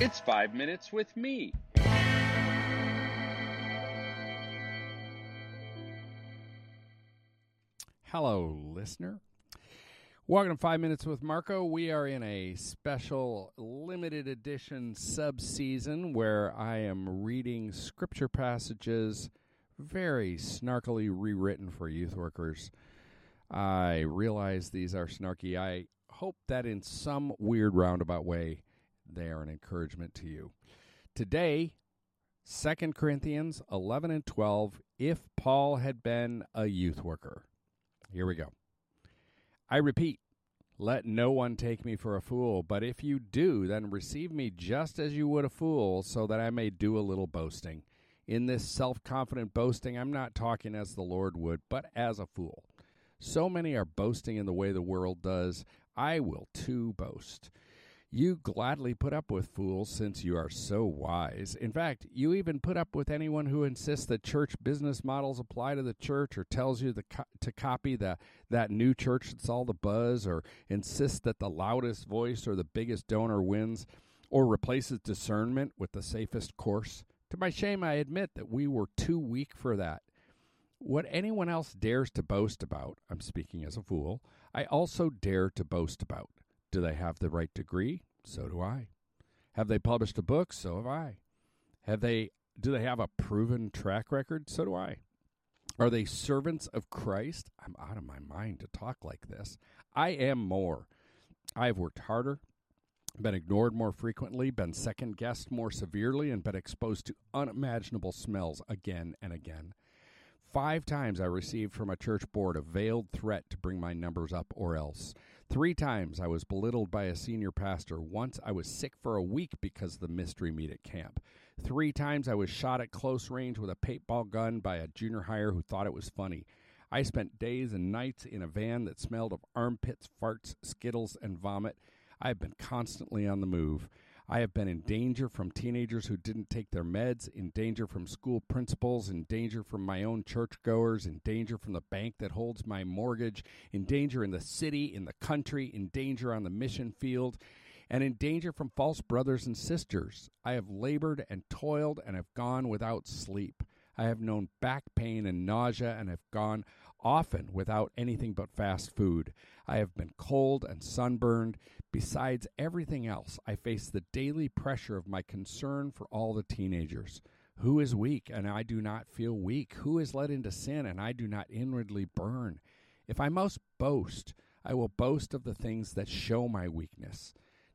It's five minutes with me. Hello, listener. Welcome to Five Minutes with Marko. We are in a special limited edition sub season where I am reading scripture passages very snarkily rewritten for youth workers. I realize these are snarky. I hope that in some weird roundabout way they are an encouragement to you. Today, 2 Corinthians 11 and 12, if Paul had been a youth worker. Here we go. I repeat, let no one take me for a fool, but if you do, then receive me just as you would a fool, so that I may do a little boasting. In this self confident boasting, I'm not talking as the Lord would, but as a fool. So many are boasting in the way the world does. I will too boast. You gladly put up with fools since you are so wise. In fact, you even put up with anyone who insists that church business models apply to the church or tells you co- to copy the, that new church that's all the buzz or insists that the loudest voice or the biggest donor wins or replaces discernment with the safest course. To my shame, I admit that we were too weak for that. What anyone else dares to boast about, I'm speaking as a fool, I also dare to boast about. Do they have the right degree? So do I. Have they published a book? So have I. Have they do they have a proven track record? So do I. Are they servants of Christ? I'm out of my mind to talk like this. I am more. I have worked harder, been ignored more frequently, been second guessed more severely, and been exposed to unimaginable smells again and again. Five times I received from a church board a veiled threat to bring my numbers up or else. Three times I was belittled by a senior pastor. Once I was sick for a week because of the mystery meat at camp. Three times I was shot at close range with a paintball gun by a junior hire who thought it was funny. I spent days and nights in a van that smelled of armpits, farts, skittles, and vomit. I have been constantly on the move. I have been in danger from teenagers who didn't take their meds, in danger from school principals, in danger from my own churchgoers, in danger from the bank that holds my mortgage, in danger in the city, in the country, in danger on the mission field, and in danger from false brothers and sisters. I have labored and toiled and have gone without sleep. I have known back pain and nausea and have gone often without anything but fast food. I have been cold and sunburned. Besides everything else, I face the daily pressure of my concern for all the teenagers. Who is weak, and I do not feel weak? Who is led into sin, and I do not inwardly burn? If I must boast, I will boast of the things that show my weakness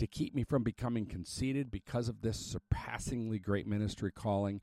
to keep me from becoming conceited because of this surpassingly great ministry calling,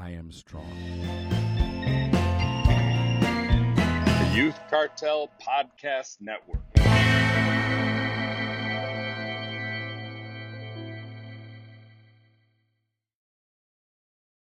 I am strong. The Youth Cartel Podcast Network.